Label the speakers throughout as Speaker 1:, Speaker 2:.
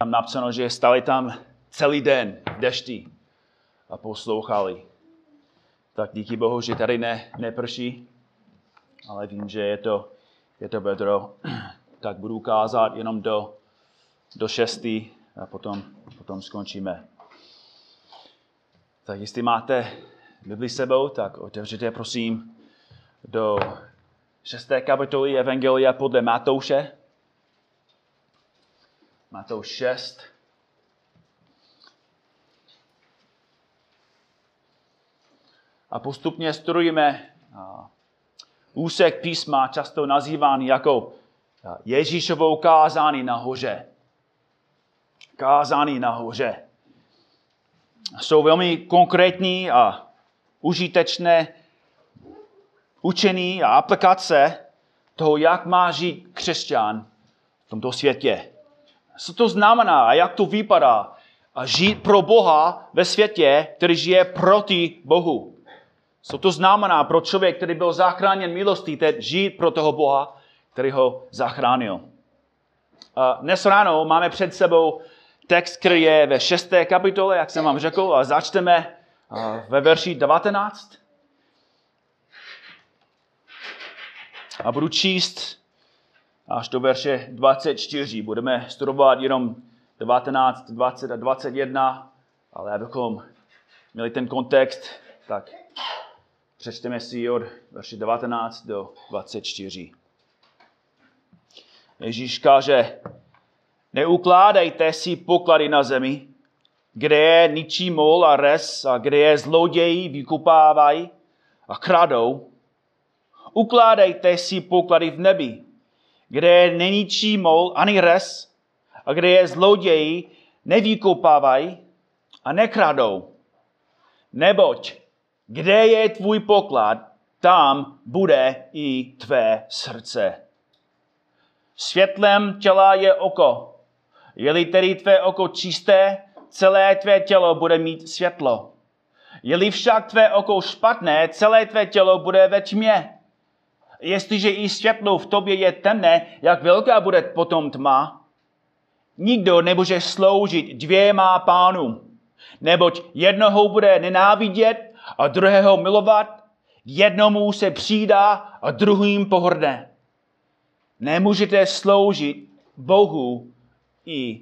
Speaker 1: tam napsáno, že stali tam celý den v dešti a poslouchali. Tak díky Bohu, že tady ne, neprší, ale vím, že je to, je to bedro, tak budu kázat jenom do, do šestý a potom, potom skončíme. Tak jestli máte Bibli sebou, tak otevřete prosím do šesté kapitoly Evangelia podle Matouše. Matouš 6. A postupně studujeme úsek písma, často nazývaný jako Ježíšovou kázání na hoře. Kázání na hoře. Jsou velmi konkrétní a užitečné učení a aplikace toho, jak má žít křesťan v tomto světě. Co to znamená a jak to vypadá a žít pro Boha ve světě, který žije proti Bohu. Co to znamená pro člověk, který byl zachráněn milostí, teď žít pro toho Boha, který ho zachránil. Dnes ráno máme před sebou text, který je ve šesté kapitole, jak jsem vám řekl, a začneme ve verši 19. A budu číst až do verše 24. Budeme studovat jenom 19, 20 a 21, ale abychom měli ten kontext, tak přečteme si od verše 19 do 24. Ježíš kaže, neukládejte si poklady na zemi, kde je ničí mol a res a kde je zloději vykupávají a kradou. Ukládejte si poklady v nebi, kde neničí mol ani res a kde je zloději nevykopávají a nekradou. Neboť, kde je tvůj poklad, tam bude i tvé srdce. Světlem těla je oko. Je-li tedy tvé oko čisté, celé tvé tělo bude mít světlo. Je-li však tvé oko špatné, celé tvé tělo bude ve tmě. Jestliže i světlo v tobě je temné, jak velká bude potom tma? Nikdo nemůže sloužit dvěma pánům, neboť jednoho bude nenávidět a druhého milovat, jednomu se přidá a druhým pohrdne. Nemůžete sloužit Bohu i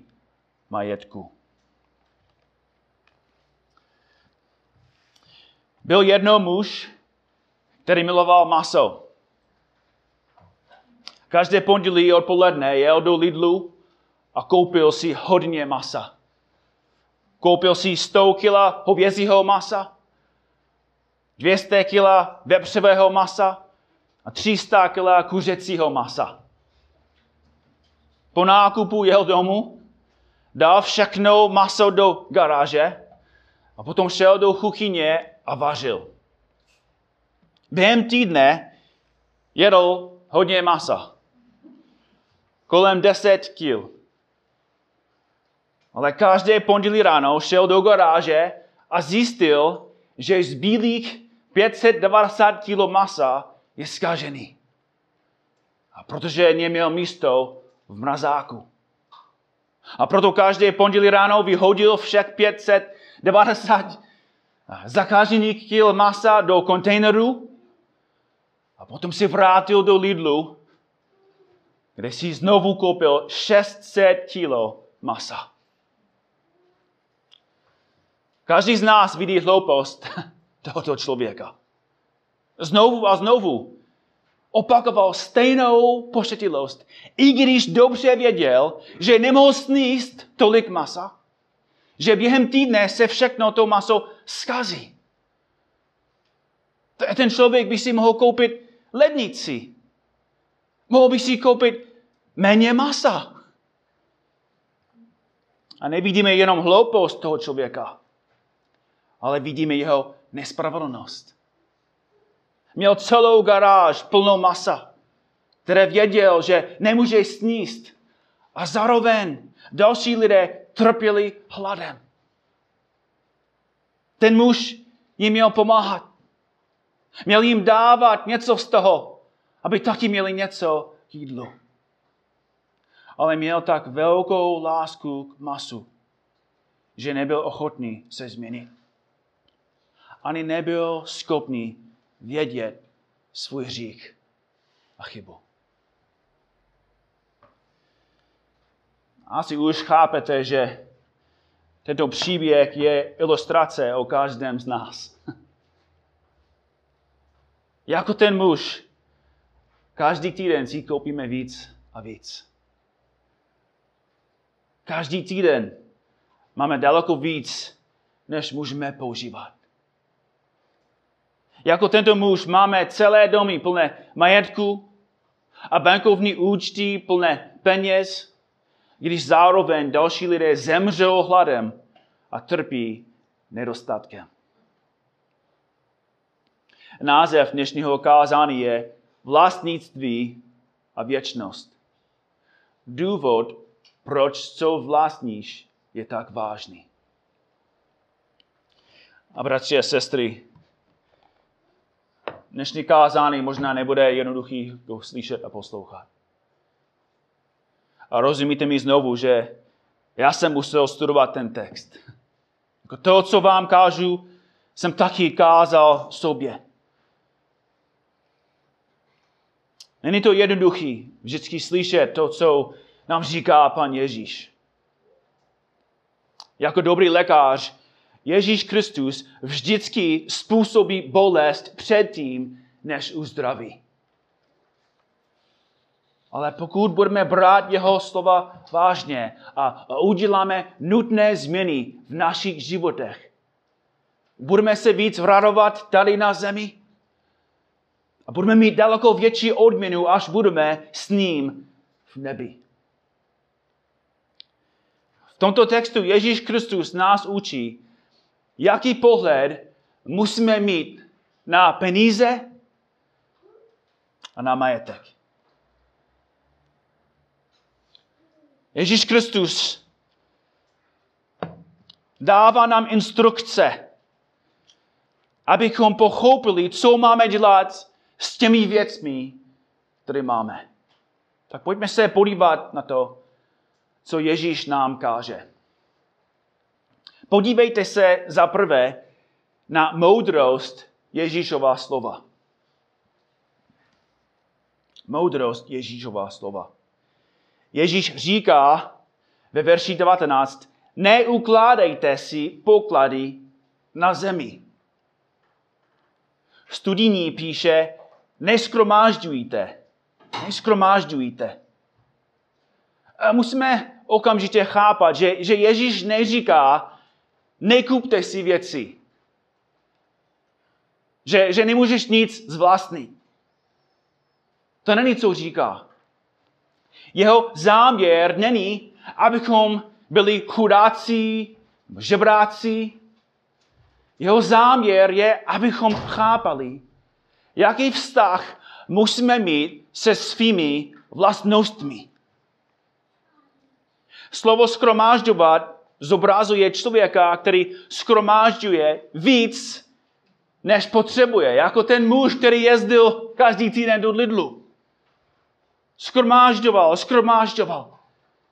Speaker 1: majetku. Byl jedno muž, který miloval maso. Každé pondělí odpoledne jel do Lidlu a koupil si hodně masa. Koupil si 100 kg hovězího masa, 200 kg vepřového masa a 300 kg kuřecího masa. Po nákupu jel domů, dal všechno maso do garáže a potom šel do kuchyně a vařil. Během týdne jedl hodně masa kolem 10 kil. Ale každé pondělí ráno šel do garáže a zjistil, že zbylých 590 kg masa je zkažený. A protože neměl místo v mrazáku. A proto každé pondělí ráno vyhodil všech 590 zakážených kil masa do kontejneru a potom si vrátil do Lidlu kde si znovu koupil 600 kilo masa. Každý z nás vidí hloupost tohoto člověka. Znovu a znovu opakoval stejnou pošetilost, i když dobře věděl, že nemohl sníst tolik masa, že během týdne se všechno to maso skazí. Ten člověk by si mohl koupit lednici. Mohl by si koupit méně masa. A nevidíme jenom hloupost toho člověka, ale vidíme jeho nespravedlnost. Měl celou garáž plnou masa, které věděl, že nemůže sníst. A zároveň další lidé trpěli hladem. Ten muž jim měl pomáhat. Měl jim dávat něco z toho, aby taky měli něco k jídlu. Ale měl tak velkou lásku k masu, že nebyl ochotný se změnit. Ani nebyl schopný vědět svůj hřích a chybu. Asi už chápete, že tento příběh je ilustrace o každém z nás. jako ten muž, každý týden si koupíme víc a víc. Každý týden máme daleko víc, než můžeme používat. Jako tento muž máme celé domy plné majetku a bankovní účty plné peněz, když zároveň další lidé zemřou hladem a trpí nedostatkem. Název dnešního kázání je Vlastnictví a věčnost. Důvod, proč co vlastníš, je tak vážný. A bratři a sestry, dnešní kázání možná nebude jednoduchý to slyšet a poslouchat. A rozumíte mi znovu, že já jsem musel studovat ten text. Jako to, co vám kážu, jsem taky kázal sobě. Není to jednoduchý vždycky slyšet to, co nám říká pan Ježíš. Jako dobrý lékař, Ježíš Kristus vždycky způsobí bolest předtím, než uzdraví. Ale pokud budeme brát jeho slova vážně a uděláme nutné změny v našich životech, budeme se víc radovat tady na zemi a budeme mít daleko větší odměnu, až budeme s ním v nebi. V tomto textu Ježíš Kristus nás učí, jaký pohled musíme mít na peníze a na majetek. Ježíš Kristus dává nám instrukce, abychom pochopili, co máme dělat s těmi věcmi, které máme. Tak pojďme se podívat na to, co Ježíš nám káže. Podívejte se za prvé na moudrost Ježíšová slova. Moudrost Ježíšová slova. Ježíš říká ve verši 19, neukládejte si poklady na zemi. Studijní píše, neskromážďujte, neskromážďujte. Musíme okamžitě chápat, že, že Ježíš neříká, nekupte si věci. Že, že nemůžeš nic zvlastnit. To není, co říká. Jeho záměr není, abychom byli chudáci, žebráci. Jeho záměr je, abychom chápali, jaký vztah musíme mít se svými vlastnostmi. Slovo skromážďovat zobrazuje člověka, který skromážďuje víc, než potřebuje. Jako ten muž, který jezdil každý týden do Lidlu. Skromážďoval, skromážďoval.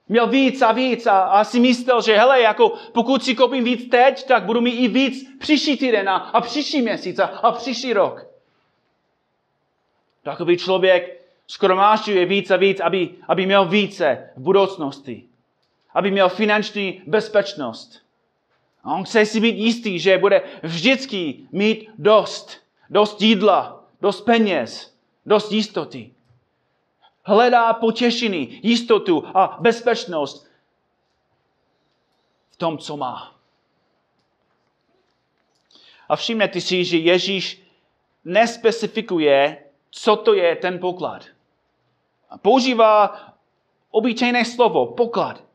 Speaker 1: Měl víc a víc a, a si myslel, že hele, jako pokud si koupím víc teď, tak budu mít i víc příští týden a, a příští měsíc a, a příští rok. Takový člověk skromážďuje víc a víc, aby, aby měl více v budoucnosti aby měl finanční bezpečnost. A on chce si být jistý, že bude vždycky mít dost. Dost jídla, dost peněz, dost jistoty. Hledá potěšení, jistotu a bezpečnost v tom, co má. A všimněte si, že Ježíš nespecifikuje, co to je ten poklad. Používá obyčejné slovo, poklad.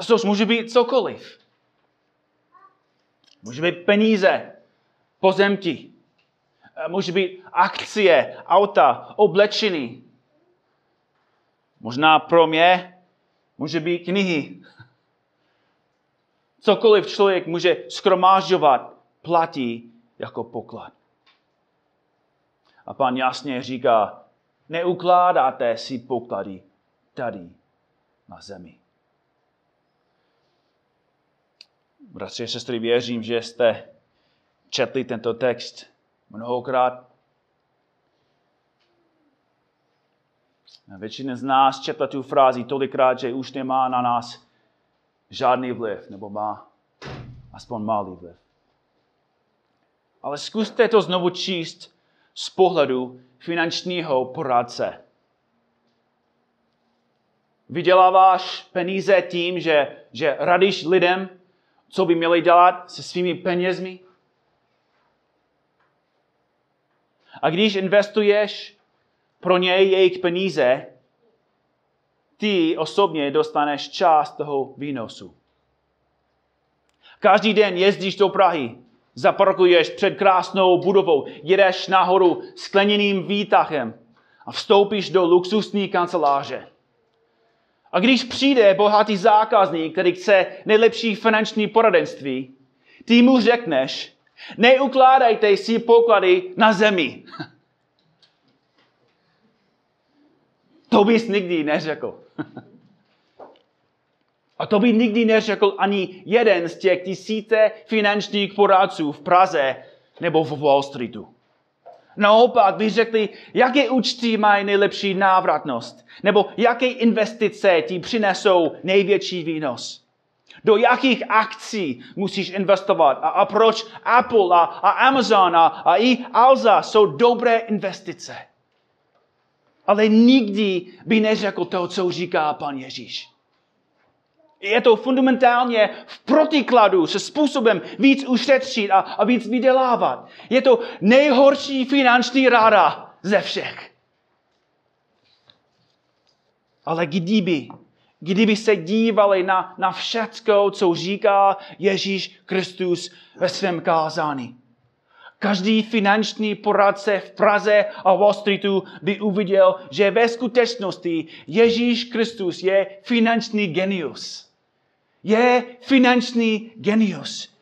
Speaker 1: Což může být cokoliv. Může být peníze, pozemky, může být akcie, auta, oblečení. Možná pro mě může být knihy. Cokoliv člověk může skromážďovat, platí jako poklad. A pan jasně říká, neukládáte si poklady tady na zemi. Bratři a sestry, věřím, že jste četli tento text mnohokrát. Většina z nás četla tu frázi tolikrát, že už nemá na nás žádný vliv, nebo má aspoň malý vliv. Ale zkuste to znovu číst z pohledu finančního poradce. Vyděláváš peníze tím, že, že radíš lidem, co by měli dělat se svými penězmi? A když investuješ pro něj jejich peníze, ty osobně dostaneš část toho výnosu. Každý den jezdíš do Prahy, zaparkuješ před krásnou budovou, jedeš nahoru skleněným výtachem a vstoupíš do luxusní kanceláře. A když přijde bohatý zákazník, který chce nejlepší finanční poradenství, ty mu řekneš, neukládajte si poklady na zemi. to bys nikdy neřekl. A to by nikdy neřekl ani jeden z těch tisíce finančních poradců v Praze nebo v Wall Streetu. Naopak by řekli, jaké účty mají nejlepší návratnost, nebo jaké investice ti přinesou největší výnos. Do jakých akcí musíš investovat a, a proč Apple a, a Amazon a, a i Alza jsou dobré investice. Ale nikdy by neřekl to, co říká pan Ježíš. Je to fundamentálně v protikladu se způsobem víc ušetřit a, a víc vydělávat. Je to nejhorší finanční ráda ze všech. Ale kdyby, kdyby se dívali na, na všecko, co říká Ježíš Kristus ve svém kázání, Každý finanční poradce v Praze a Wall Streetu by uviděl, že ve skutečnosti Ježíš Kristus je finanční genius je finanční genius.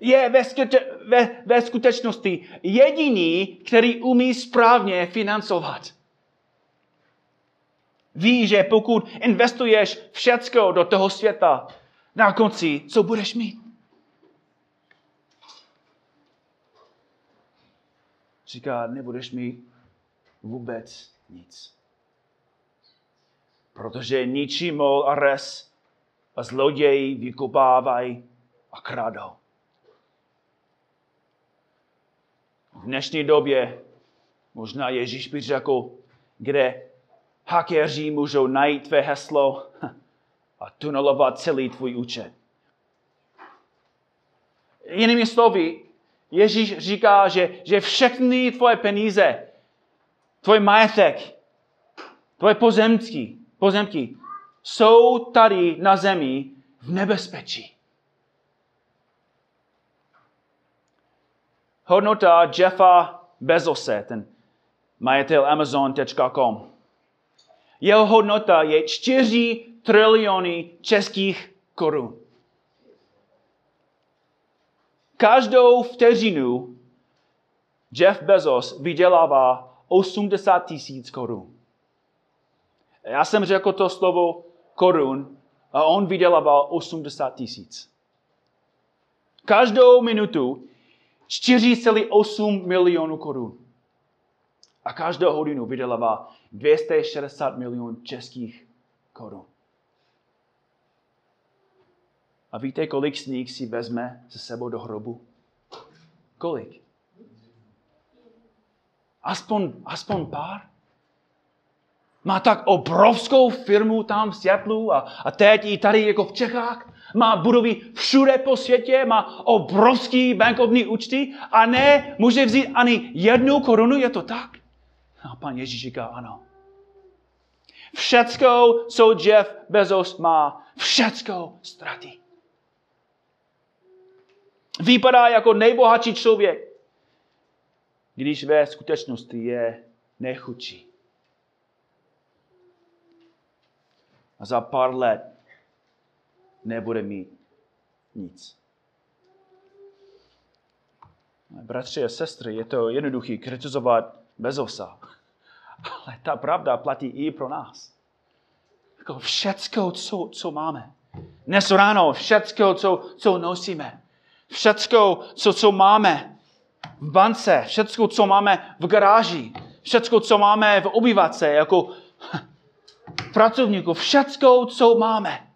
Speaker 1: Je ve, skute, ve, ve skutečnosti jediný, který umí správně financovat. Ví, že pokud investuješ všecko do toho světa, na konci, co budeš mít? Říká, nebudeš mít vůbec nic. Protože ničí mol a res a zloději vykopávají a kradou. V dnešní době možná Ježíš by řekl, kde hakeři můžou najít tvé heslo a tunelovat celý tvůj účet. Jinými slovy, Ježíš říká, že, že všechny tvoje peníze, tvoj majetek, tvoje pozemky, pozemky jsou tady na zemi v nebezpečí. Hodnota Jeffa Bezose, ten majitel Amazon.com. Jeho hodnota je 4 triliony českých korun. Každou vteřinu Jeff Bezos vydělává 80 tisíc korun. Já jsem řekl to slovo korun a on vydělával 80 tisíc. Každou minutu 4,8 milionů korun. A každou hodinu vydělává 260 milionů českých korun. A víte, kolik z nich si vezme se sebou do hrobu? Kolik? Aspoň, aspoň pár? Má tak obrovskou firmu tam v Seattleu a, a teď i tady jako v Čechách. Má budovy všude po světě, má obrovský bankovní účty a ne může vzít ani jednu korunu, je to tak? A pan Ježíš říká ano. Všecko, co Jeff Bezos má, všecko ztratí. Vypadá jako nejbohatší člověk, když ve skutečnosti je nechutší. A za pár let nebude mít nic. Bratři a sestry, je to jednoduché kritizovat Bezosa, ale ta pravda platí i pro nás. Jako všecko, co, co máme. Dnes ráno všecko, co, co nosíme. Všecko, co, co máme v bance. Všecko, co máme v garáži. Všecko, co máme v obyvatce, jako pracovníků. Všecko, co máme,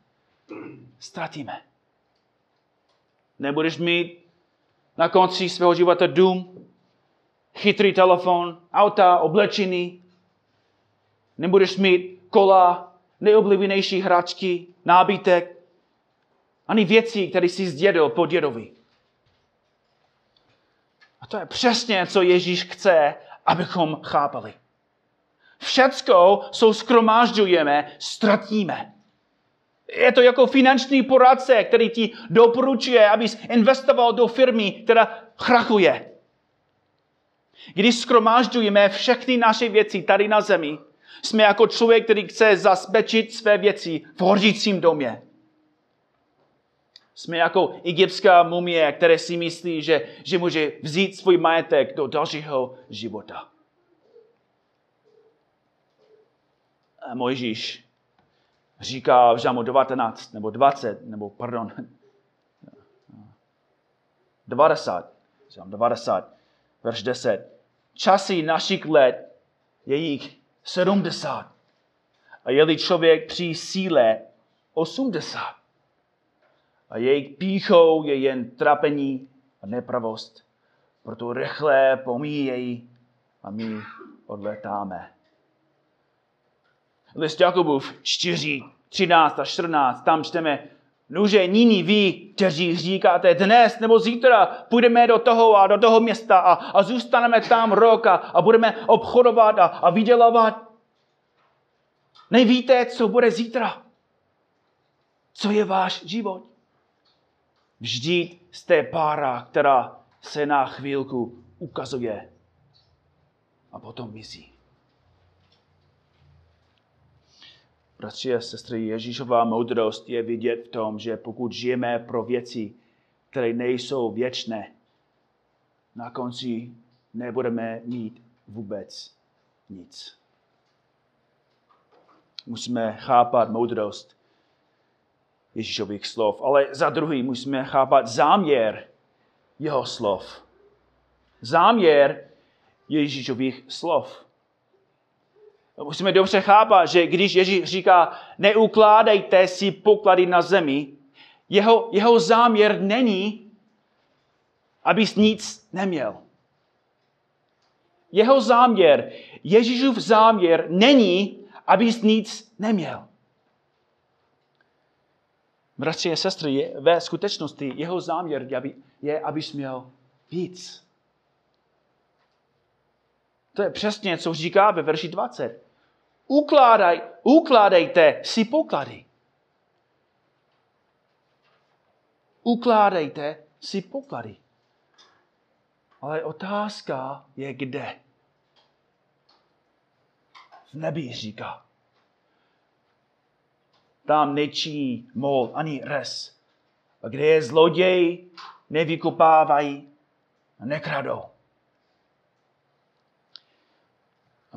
Speaker 1: ztratíme. Nebudeš mít na konci svého života dům, chytrý telefon, auta, oblečení. Nebudeš mít kola, nejoblíbenější hračky, nábytek, ani věci, které jsi zdědil po dědovi. A to je přesně, co Ježíš chce, abychom chápali. Všecko, co skromážďujeme, ztratíme. Je to jako finanční poradce, který ti doporučuje, abys investoval do firmy, která krachuje. Když skromážďujeme všechny naše věci tady na zemi, jsme jako člověk, který chce zabezpečit své věci v hořícím domě. Jsme jako egyptská mumie, které si myslí, že, že může vzít svůj majetek do dalšího života. Mojžíš říká v Žamu 19, nebo 20, nebo pardon, 90, Žám 90, verš 10. Časy našich let je jich 70. A je-li člověk při síle 80. A jejich píchou je jen trapení a nepravost. Proto rychle pomíjejí a my odletáme. List Jakubův 4, 13 a 14, tam čteme, Nuže nyní vy, kteří říkáte dnes nebo zítra půjdeme do toho a do toho města a, a zůstaneme tam rok a, a budeme obchodovat a, a vydělávat. Nevíte, co bude zítra. Co je váš život? Vždyť jste pára, která se na chvílku ukazuje a potom mizí. Bratři a sestry, Ježíšová moudrost je vidět v tom, že pokud žijeme pro věci, které nejsou věčné, na konci nebudeme mít vůbec nic. Musíme chápat moudrost Ježíšových slov, ale za druhý musíme chápat záměr jeho slov. Záměr Ježíšových slov. Musíme dobře chápat, že když Ježíš říká, neukládejte si poklady na zemi, jeho, jeho záměr není, abys nic neměl. Jeho záměr, Ježíšův záměr není, abys nic neměl. Bratři a sestry, je, ve skutečnosti jeho záměr je, abys měl víc. To je přesně, co říká ve verši 20 ukládaj, ukládejte si poklady. Ukládejte si poklady. Ale otázka je kde. V nebi říká. Tam nečí mol ani res. A kde je zloděj, nevykopávají a nekradou.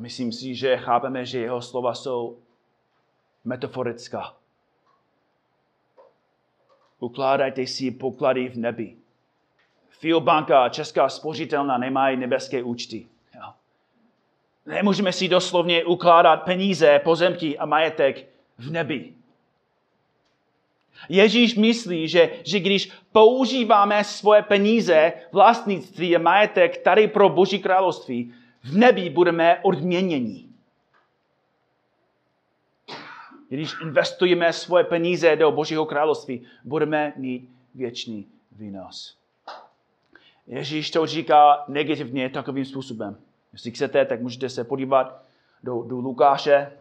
Speaker 1: A myslím si, že chápeme, že jeho slova jsou metaforická. Ukládajte si poklady v nebi. Fiobanka a Česká spořitelna nemají nebeské účty. Jo. Nemůžeme si doslovně ukládat peníze, pozemky a majetek v nebi. Ježíš myslí, že, že když používáme svoje peníze, vlastnictví a majetek tady pro Boží království, v nebi budeme odměněni. Když investujeme svoje peníze do Božího království, budeme mít věčný výnos. Ježíš to říká negativně takovým způsobem. Jestli chcete, tak můžete se podívat do, do Lukáše.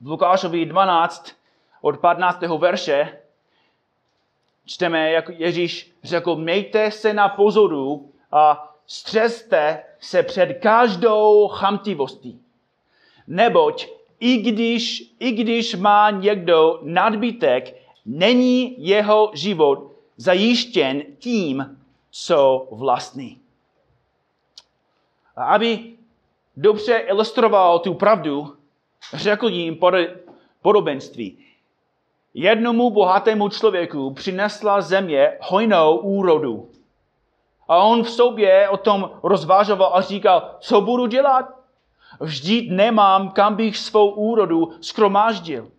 Speaker 1: V Lukášovi 12 od 15. verše čteme, jak Ježíš řekl, mějte se na pozoru a střeste se před každou chamtivostí. Neboť i když, i když má někdo nadbytek, není jeho život zajištěn tím, co vlastní. A aby dobře ilustroval tu pravdu, řekl jim podobenství. Jednomu bohatému člověku přinesla země hojnou úrodu. A on v sobě o tom rozvážoval a říkal, co budu dělat? Vždyť nemám, kam bych svou úrodu skromáždil.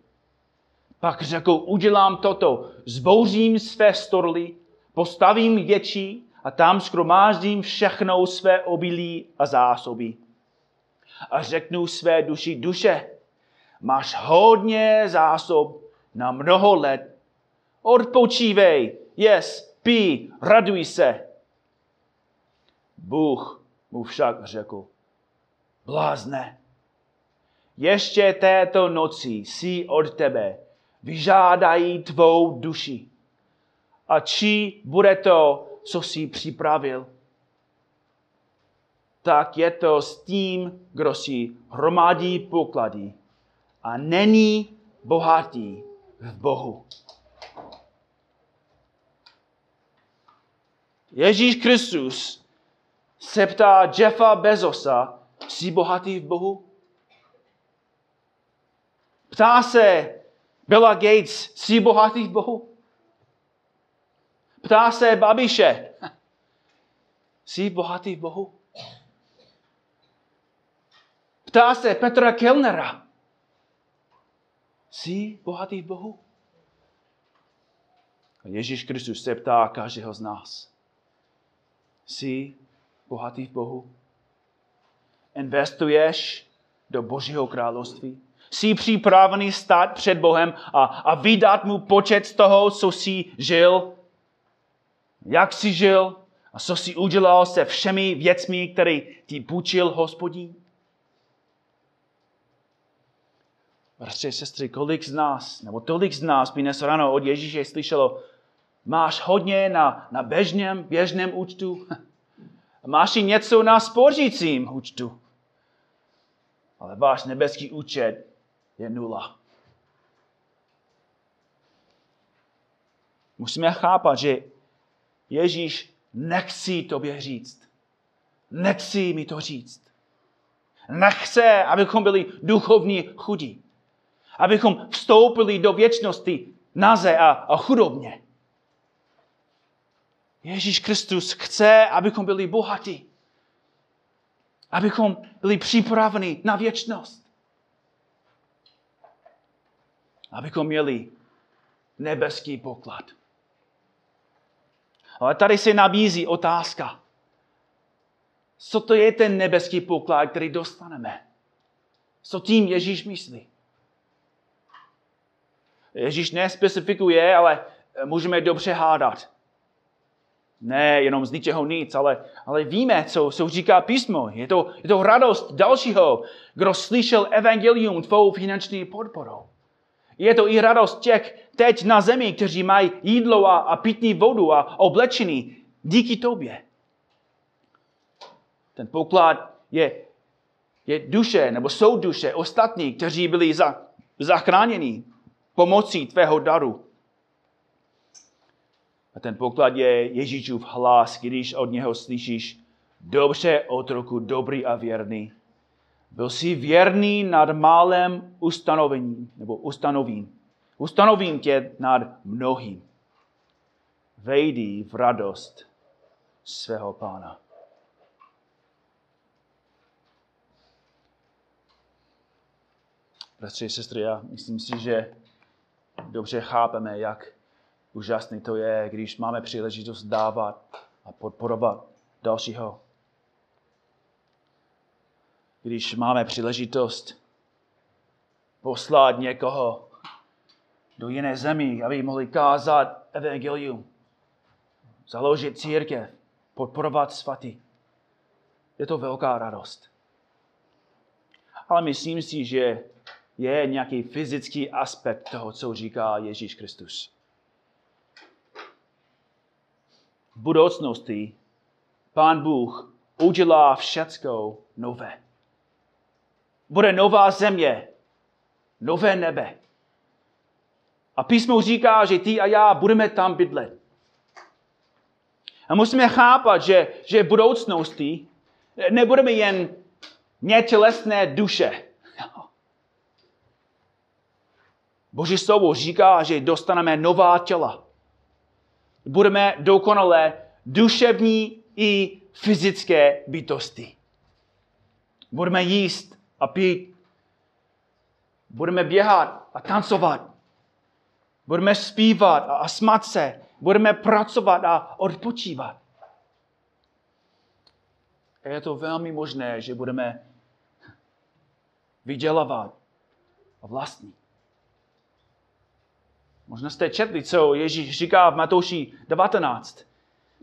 Speaker 1: Pak řekl, udělám toto, zbouřím své storly, postavím větší a tam skromáždím všechno své obilí a zásoby. A řeknu své duši, duše, máš hodně zásob na mnoho let. Odpočívej, jes, pí, raduj se. Bůh mu však řekl, blázne, ještě této noci si od tebe vyžádají tvou duši. A či bude to, co jsi připravil? Tak je to s tím, kdo si hromadí poklady a není bohatý v Bohu. Ježíš Kristus se ptá Jeffa Bezosa, jsi bohatý v Bohu? Ptá se Billa Gates, jsi bohatý v Bohu? Ptá se babiše, jsi bohatý v Bohu? Ptá se Petra Kellnera, jsi bohatý v Bohu? A Ježíš Kristus se ptá každého z nás. Jsi bohatý v Bohu? Investuješ do Božího království? Jsi připravený stát před Bohem a, a vydat mu počet z toho, co jsi žil? Jak jsi žil? A co jsi udělal se všemi věcmi, které ti půjčil hospodín? Bratři, sestry, kolik z nás, nebo tolik z nás by dnes ráno od Ježíše slyšelo, máš hodně na, na běžném, běžném účtu, máš něco na spořícím účtu, ale váš nebeský účet je nula. Musíme chápat, že Ježíš nechci tobě říct. Nechci mi to říct. Nechce, abychom byli duchovní chudí. Abychom vstoupili do věčnosti naze a, a chudobně. Ježíš Kristus chce, abychom byli bohatí. Abychom byli připraveni na věčnost. Abychom měli nebeský poklad. Ale tady se nabízí otázka. Co to je ten nebeský poklad, který dostaneme? Co tím Ježíš myslí? Ježíš nespecifikuje, ale můžeme dobře hádat. Ne jenom z ničeho nic, ale, ale víme, co, co říká písmo. Je to, je to radost dalšího, kdo slyšel evangelium tvou finanční podporou. Je to i radost těch teď na zemi, kteří mají jídlo a, a pitní vodu a oblečení díky tobě. Ten poklad je, je duše, nebo jsou duše ostatní, kteří byli za, zachráněni pomocí tvého daru. A ten poklad je Ježíšův hlas, když od něho slyšíš, dobře otroku, dobrý a věrný. Byl jsi věrný nad málem ustanovení, nebo ustanovím. Ustanovím tě nad mnohým. Vejdi v radost svého pána. Bratři sestry, já myslím si, že dobře chápeme, jak úžasný to je, když máme příležitost dávat a podporovat dalšího když máme příležitost poslat někoho do jiné zemi, aby mohli kázat evangelium, založit církev, podporovat svatý. Je to velká radost. Ale myslím si, že je nějaký fyzický aspekt toho, co říká Ježíš Kristus. V budoucnosti Pán Bůh udělá všecko nové bude nová země, nové nebe. A písmo říká, že ty a já budeme tam bydlet. A musíme chápat, že, že v budoucnosti nebudeme jen netělesné duše. Boží slovo říká, že dostaneme nová těla. Budeme dokonale duševní i fyzické bytosti. Budeme jíst a pít. Budeme běhat a tancovat. Budeme zpívat a, smat se. Budeme pracovat a odpočívat. A je to velmi možné, že budeme vydělávat a vlastní. Možná jste četli, co Ježíš říká v Matouši 19.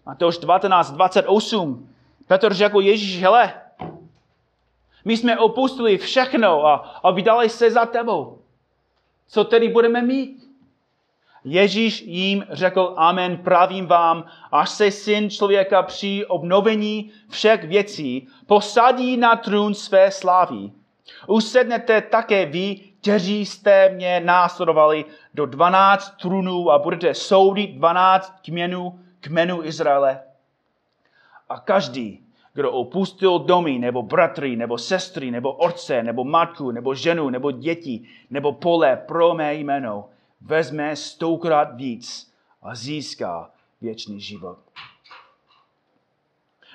Speaker 1: Matouš 19, 28. Petr řekl Ježíš, hele, my jsme opustili všechno a, a vydali se za tebou. Co tedy budeme mít? Ježíš jim řekl, amen, pravím vám, až se syn člověka při obnovení všech věcí posadí na trůn své slávy. Usednete také vy, kteří jste mě následovali do 12 trůnů a budete soudit 12 kmenů, kmenů Izraele. A každý, kdo opustil domy, nebo bratry, nebo sestry, nebo otce, nebo matku, nebo ženu, nebo děti, nebo pole pro mé jméno, vezme stokrát víc a získá věčný život.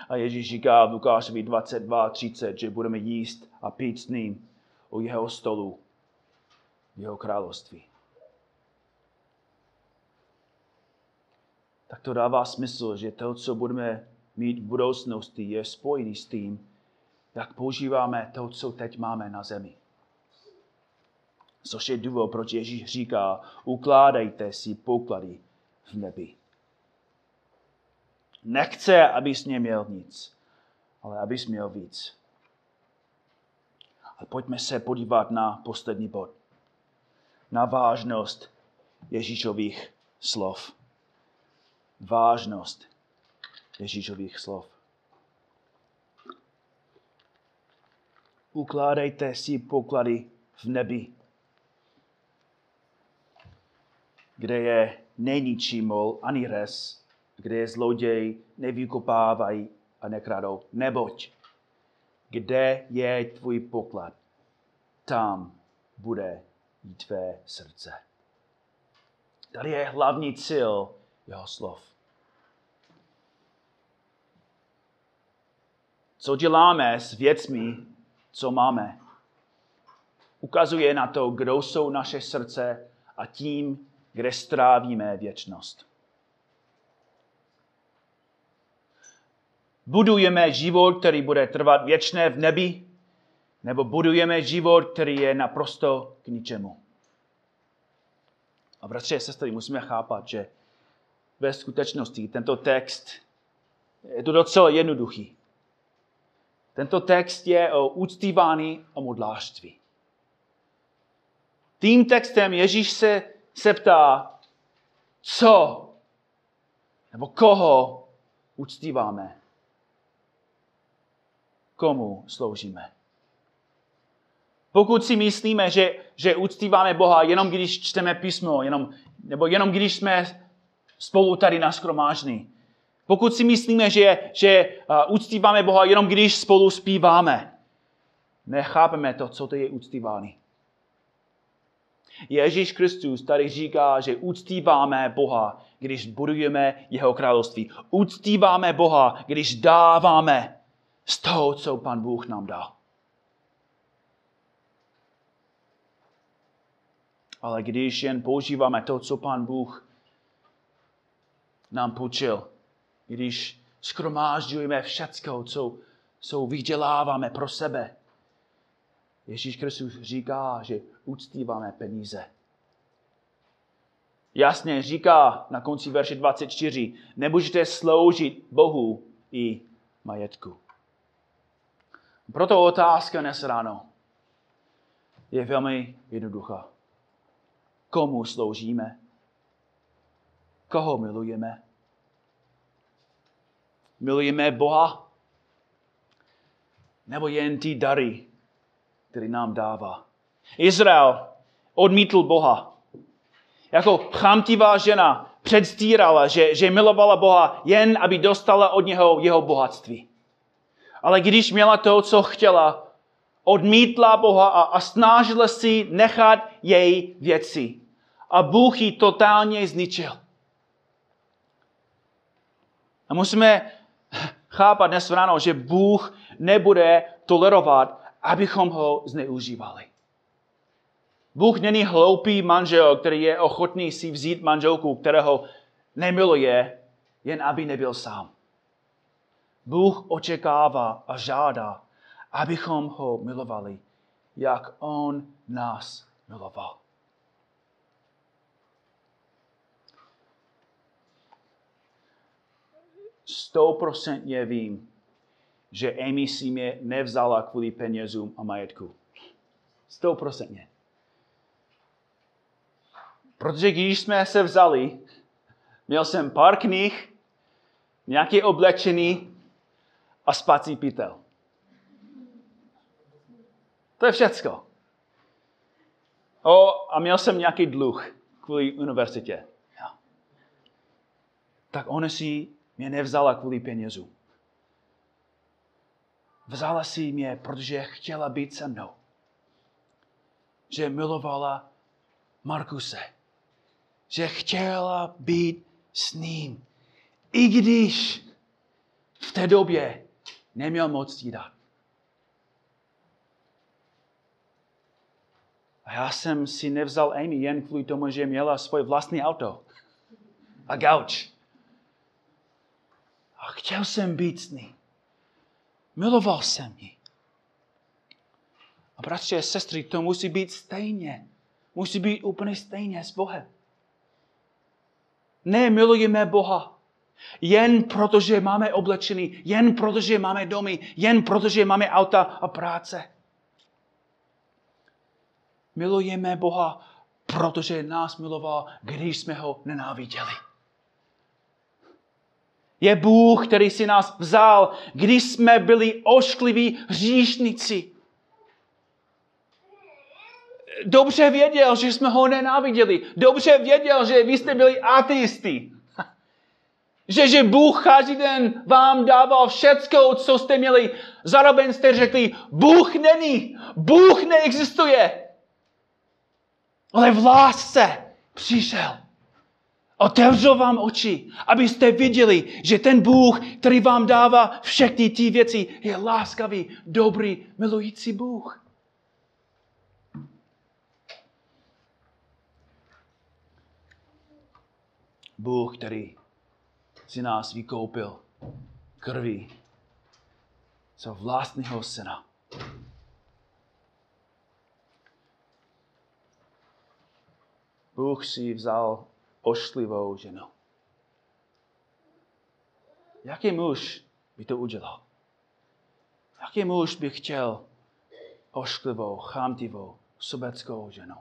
Speaker 1: A Ježíš říká v Lukášovi 22.30, že budeme jíst a pít s ním u jeho stolu v jeho království. Tak to dává smysl, že to, co budeme mít v budoucnosti, je spojený s tím, jak používáme to, co teď máme na zemi. Což je důvod, proč Ježíš říká, ukládejte si poklady v nebi. Nechce, abys neměl nic, ale abys měl víc. A pojďme se podívat na poslední bod. Na vážnost Ježíšových slov. Vážnost Ježíšových slov. Ukládejte si poklady v nebi, kde je nejničí mol ani res, kde je zloděj, nevykopávají a nekradou. Neboť, kde je tvůj poklad, tam bude i tvé srdce. Tady je hlavní cíl jeho slov. Co děláme s věcmi, co máme? Ukazuje na to, kdo jsou naše srdce a tím, kde strávíme věčnost. Budujeme život, který bude trvat věčné v nebi, nebo budujeme život, který je naprosto k ničemu. A bratři a sestry, musíme chápat, že ve skutečnosti tento text je to docela jednoduchý. Tento text je o úctívání a modlářství. Tím textem Ježíš se, se ptá, co nebo koho uctíváme komu sloužíme. Pokud si myslíme, že, že uctíváme Boha jenom když čteme písmo, jenom, nebo jenom když jsme spolu tady naskromážní, pokud si myslíme, že, že uh, uctíváme Boha jenom když spolu zpíváme, nechápeme to, co to je uctívání. Ježíš Kristus tady říká, že uctíváme Boha, když budujeme jeho království. Uctíváme Boha, když dáváme z toho, co pan Bůh nám dal. Ale když jen používáme to, co pan Bůh nám počil, když skromážďujeme všecko, co, co vyděláváme pro sebe, Ježíš Kristus říká, že uctíváme peníze. Jasně říká na konci verše 24, nemůžete sloužit Bohu i majetku. Proto otázka dnes ráno je velmi jednoduchá. Komu sloužíme? Koho milujeme? Milujeme Boha? Nebo jen ty dary, které nám dává? Izrael odmítl Boha. Jako chamtivá žena předstírala, že, že milovala Boha jen, aby dostala od něho jeho bohatství ale když měla to, co chtěla, odmítla Boha a, a snažila si nechat její věci. A Bůh ji totálně zničil. A musíme chápat dnes ráno, že Bůh nebude tolerovat, abychom ho zneužívali. Bůh není hloupý manžel, který je ochotný si vzít manželku, kterého nemiluje, jen aby nebyl sám. Bůh očekává a žádá, abychom ho milovali, jak on nás miloval. Stoprocentně vím, že Amy si mě nevzala kvůli penězům a majetku. Stoprocentně. Protože když jsme se vzali, měl jsem pár knih, nějaký oblečený a spací pytel. To je všecko. O, a měl jsem nějaký dluh kvůli univerzitě. Tak ona si mě nevzala kvůli penězům. Vzala si mě, protože chtěla být se mnou. Že milovala Markuse. Že chtěla být s ním. I když v té době neměl moc jí dát. A já jsem si nevzal Amy jen kvůli tomu, že měla svoje vlastní auto a gauč. A chtěl jsem být s ní. Miloval jsem ji. A bratři a sestry, to musí být stejně. Musí být úplně stejně s Bohem. Ne milujeme Boha jen protože máme oblečený, jen protože máme domy, jen protože máme auta a práce. Milujeme Boha, protože nás miloval, když jsme ho nenáviděli. Je Bůh, který si nás vzal, když jsme byli oškliví hříšnici. Dobře věděl, že jsme ho nenáviděli. Dobře věděl, že vy jste byli ateisti. Že, že Bůh každý den vám dával všecko, co jste měli. Zároveň jste řekli, Bůh není, Bůh neexistuje. Ale v lásce přišel. Otevřel vám oči, abyste viděli, že ten Bůh, který vám dává všechny ty věci, je láskavý, dobrý, milující Bůh. Bůh, který si nás vykoupil krví co vlastního syna. Bůh si vzal ošklivou ženu. Jaký muž by to udělal? Jaký muž by chtěl ošklivou, chamtivou, sobeckou ženu?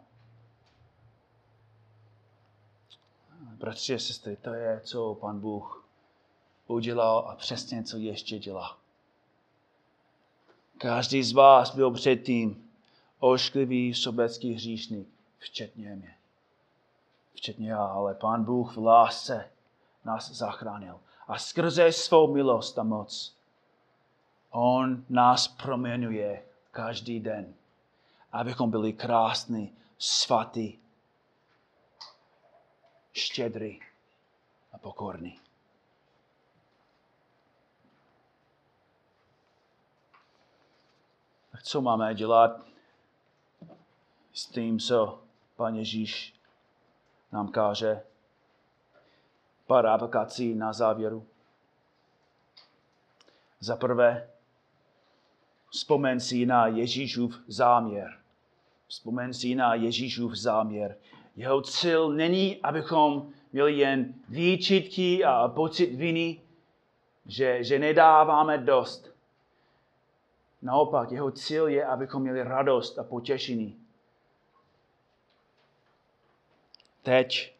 Speaker 1: Bratři a sestry, to je, co pan Bůh udělal a přesně, co ještě dělá. Každý z vás byl předtím ošklivý sobecký hříšník, včetně mě včetně já, ale Pán Bůh v lásce nás zachránil. A skrze svou milost a moc On nás proměňuje každý den, abychom byli krásní, svatý, štědrý a pokorný. Tak co máme dělat s tím, co Pán Ježíš nám káže pár aplikací na závěru. Za prvé, vzpomen si na Ježíšův záměr. Vzpomen si na Ježíšův záměr. Jeho cíl není, abychom měli jen výčitky a pocit viny, že, že nedáváme dost. Naopak, jeho cíl je, abychom měli radost a potěšení teď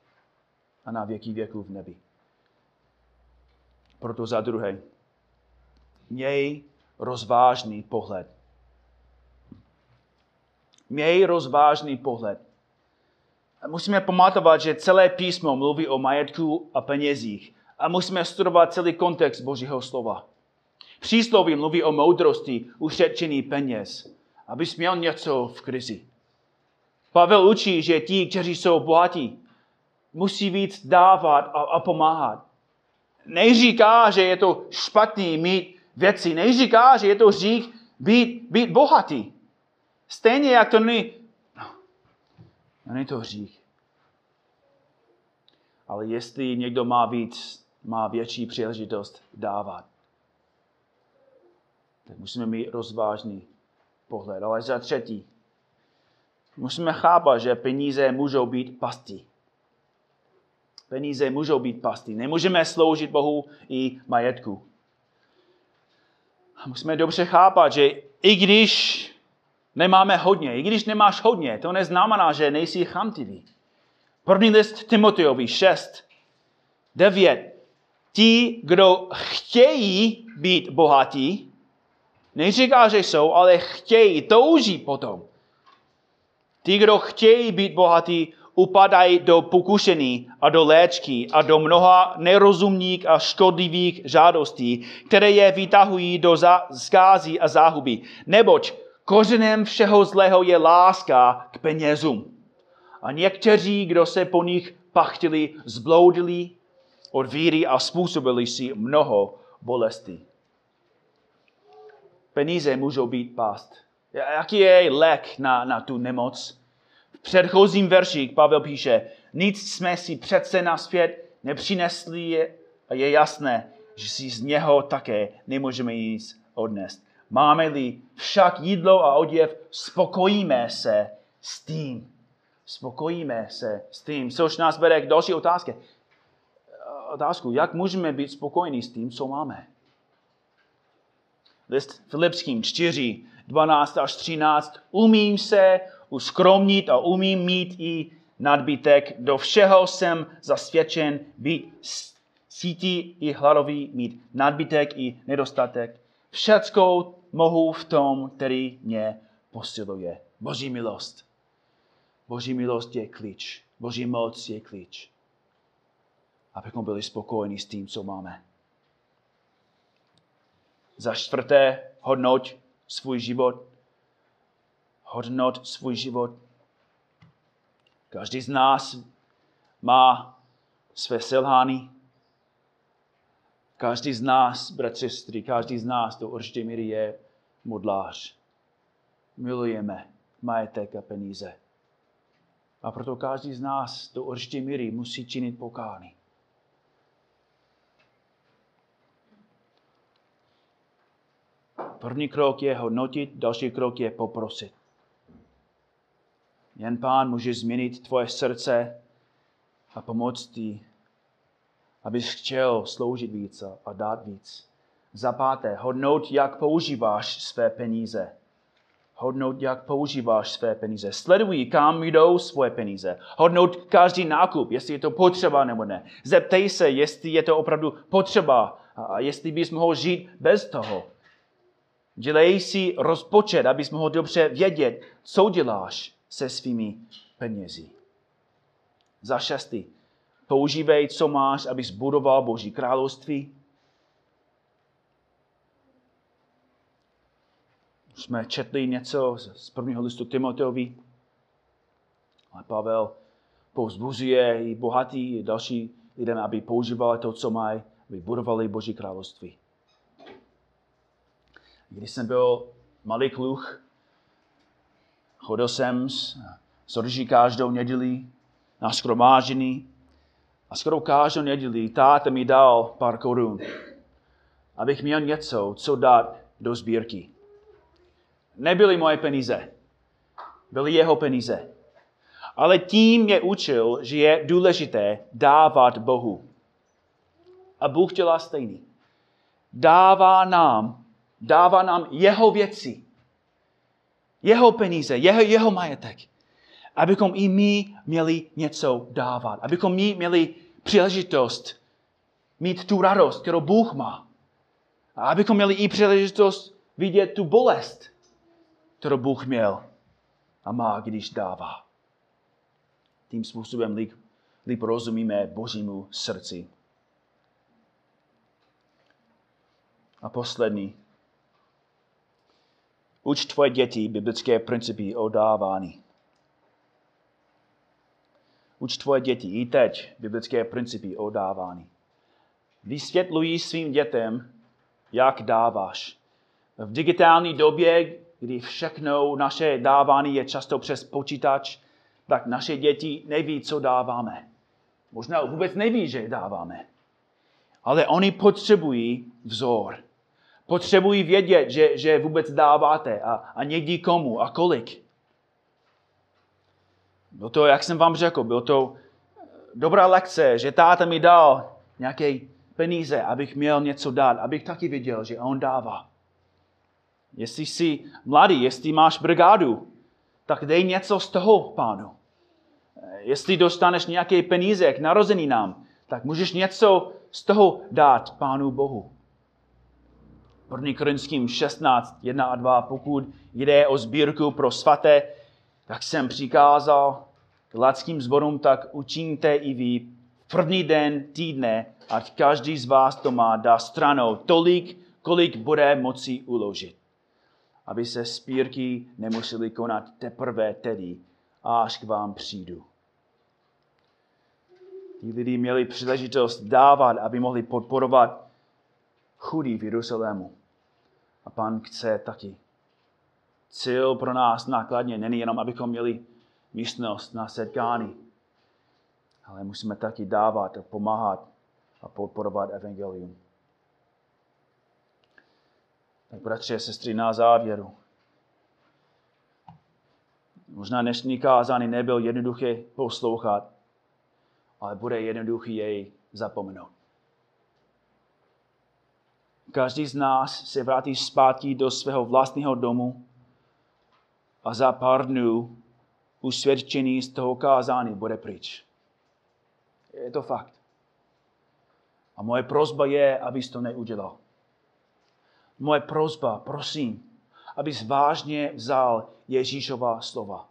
Speaker 1: a na věky věků v nebi. Proto za druhé, měj rozvážný pohled. Měj rozvážný pohled. Musíme pamatovat, že celé písmo mluví o majetku a penězích a musíme studovat celý kontext Božího slova. Přísloví mluví o moudrosti, ušetření peněz, abys měl něco v krizi. Pavel učí, že ti, kteří jsou bohatí, musí víc dávat a, a pomáhat. Neříká, že je to špatný mít věci. Neříká, že je to řík být, být bohatý. Stejně jak to není, no, není to hřích. Ale jestli někdo má víc, má větší příležitost dávat, tak musíme mít rozvážný pohled. Ale za třetí, musíme chápat, že peníze můžou být pastí. Peníze můžou být pastí. Nemůžeme sloužit Bohu i majetku. A musíme dobře chápat, že i když nemáme hodně, i když nemáš hodně, to neznamená, že nejsi chamtivý. První list Timoteovi 6, 9. Ti, kdo chtějí být bohatí, neříká, že jsou, ale chtějí, touží potom. Ti, kdo chtějí být bohatí, upadají do pokušení a do léčky a do mnoha nerozumných a škodlivých žádostí, které je vytahují do zkázy a záhuby. Neboť kořenem všeho zlého je láska k penězům. A někteří, kdo se po nich pachtili, zbloudili od víry a způsobili si mnoho bolestí. Peníze můžou být pást. Jaký je lék na, na tu nemoc? V předchozím verších Pavel píše, nic jsme si přece na svět nepřinesli a je jasné, že si z něho také nemůžeme nic odnést. Máme-li však jídlo a oděv, spokojíme se s tím. Spokojíme se s tím, což nás vede k další otázce. Otázku, jak můžeme být spokojení s tím, co máme? List Filipským 4, 12 až 13. Umím se uskromnit a umím mít i nadbytek. Do všeho jsem zasvědčen být sítí i hladový, mít nadbytek i nedostatek. Všecko mohu v tom, který mě posiluje. Boží milost. Boží milost je klíč. Boží moc je klíč. Abychom byli spokojeni s tím, co máme. Za čtvrté, hodnoť svůj život. Hodnot svůj život. Každý z nás má své selhání. Každý z nás, bratři, sestry, každý z nás do určité míry je modlář. Milujeme majetek a peníze. A proto každý z nás do určité míry musí činit pokání. První krok je hodnotit, další krok je poprosit. Jen Pán může změnit tvoje srdce a pomoct ti, abys chtěl sloužit víc a dát víc. Za páté, hodnout, jak používáš své peníze. Hodnout, jak používáš své peníze. Sleduj, kam jdou svoje peníze. Hodnout každý nákup, jestli je to potřeba nebo ne. Zeptej se, jestli je to opravdu potřeba a jestli bys mohl žít bez toho. Dělej si rozpočet, abys mohl dobře vědět, co děláš se svými penězi. Za šestý, používej, co máš, abys budoval Boží království. Jsme četli něco z prvního listu Timoteovi, ale Pavel povzbuzuje i bohatý, i další lidem, aby používali to, co mají, aby budovali Boží království. Když jsem byl malý kluch, chodil jsem s, s každou neděli na skromážení a skoro každou neděli táta mi dal pár korun, abych měl něco, co dát do sbírky. Nebyly moje peníze, byly jeho peníze. Ale tím mě učil, že je důležité dávat Bohu. A Bůh dělá stejný. Dává nám dává nám jeho věci, jeho peníze, jeho, jeho majetek, abychom i my měli něco dávat, abychom my měli příležitost mít tu radost, kterou Bůh má. A abychom měli i příležitost vidět tu bolest, kterou Bůh měl a má, když dává. Tím způsobem líp, líp rozumíme Božímu srdci. A poslední, Uč tvoje děti biblické principy o dávání. Uč tvoje děti i teď biblické principy o dávání. Vysvětlují svým dětem, jak dáváš. V digitální době, kdy všechno naše dávání je často přes počítač, tak naše děti neví, co dáváme. Možná vůbec neví, že dáváme. Ale oni potřebují vzor. Potřebují vědět, že, že vůbec dáváte a, a někdy komu a kolik. Bylo to, jak jsem vám řekl, bylo to dobrá lekce, že táta mi dal nějaké peníze, abych měl něco dát, abych taky viděl, že on dává. Jestli jsi mladý, jestli máš brigádu, tak dej něco z toho pánu. Jestli dostaneš nějaké peníze k narozeninám, tak můžeš něco z toho dát Pánu Bohu. 1. Korinským 16, 1 a 2, pokud jde o sbírku pro svaté, tak jsem přikázal galackým zborům, tak učiňte i vy první den týdne, ať každý z vás to má dá stranou tolik, kolik bude moci uložit. Aby se spírky nemuseli konat teprve tedy, až k vám přijdu. Ti lidi měli příležitost dávat, aby mohli podporovat chudí v Jeruzalému. A pan chce taky. Cíl pro nás nákladně není jenom, abychom měli místnost na setkání, ale musíme taky dávat a pomáhat a podporovat evangelium. Tak bratři a sestry, na závěru. Možná dnešní kázání nebyl jednoduché poslouchat, ale bude jednoduchý jej zapomenout. Každý z nás se vrátí zpátky do svého vlastního domu a za pár dnů usvědčení z toho kázání bude pryč. Je to fakt. A moje prozba je, abys to neudělal. Moje prozba, prosím, abys vážně vzal Ježíšova slova.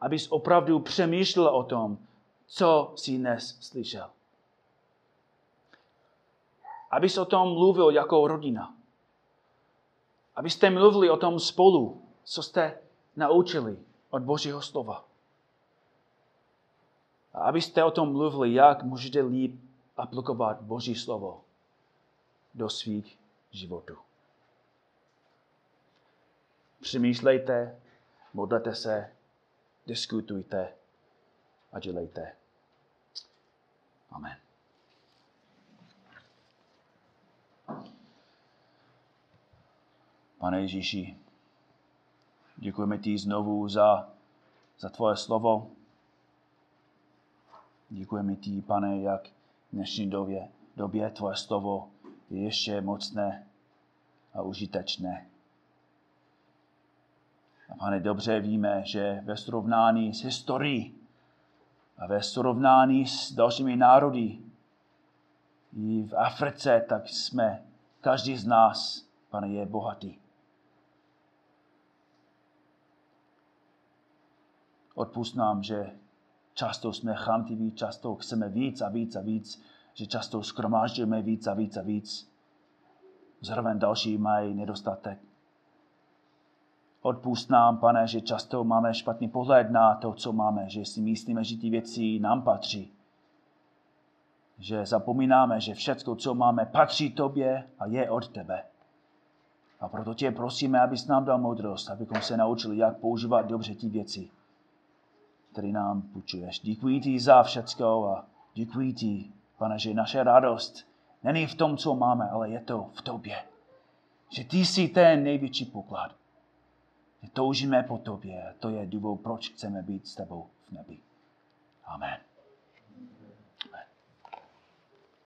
Speaker 1: Abys opravdu přemýšlel o tom, co jsi dnes slyšel. Abys o tom mluvil jako rodina. Abyste mluvili o tom spolu, co jste naučili od Božího slova. A abyste o tom mluvili, jak můžete líp aplikovat Boží slovo do svých životů. Přemýšlejte, modlete se, diskutujte a dělejte. Amen. Pane Ježíši, děkujeme ti znovu za, za tvoje slovo. Děkujeme ti, pane, jak v dnešní době, době tvoje slovo je ještě mocné a užitečné. A pane, dobře víme, že ve srovnání s historií a ve srovnání s dalšími národy i v Africe, tak jsme, každý z nás, pane, je bohatý. Odpust nám, že často jsme chamtiví, často chceme víc a víc a víc, že často skromážďujeme víc a víc a víc. Zároveň další mají nedostatek. Odpust nám, pane, že často máme špatný pohled na to, co máme, že si myslíme, že ty věci nám patří. Že zapomínáme, že všechno, co máme, patří tobě a je od tebe. A proto tě prosíme, abys nám dal moudrost, abychom se naučili, jak používat dobře ty věci, které nám půjčuješ. Děkuji ti za všecko a děkuji ti, pane, že naše radost není v tom, co máme, ale je to v tobě. Že ty jsi ten největší poklad. Že toužíme po tobě. To je důvod, proč chceme být s tebou v nebi.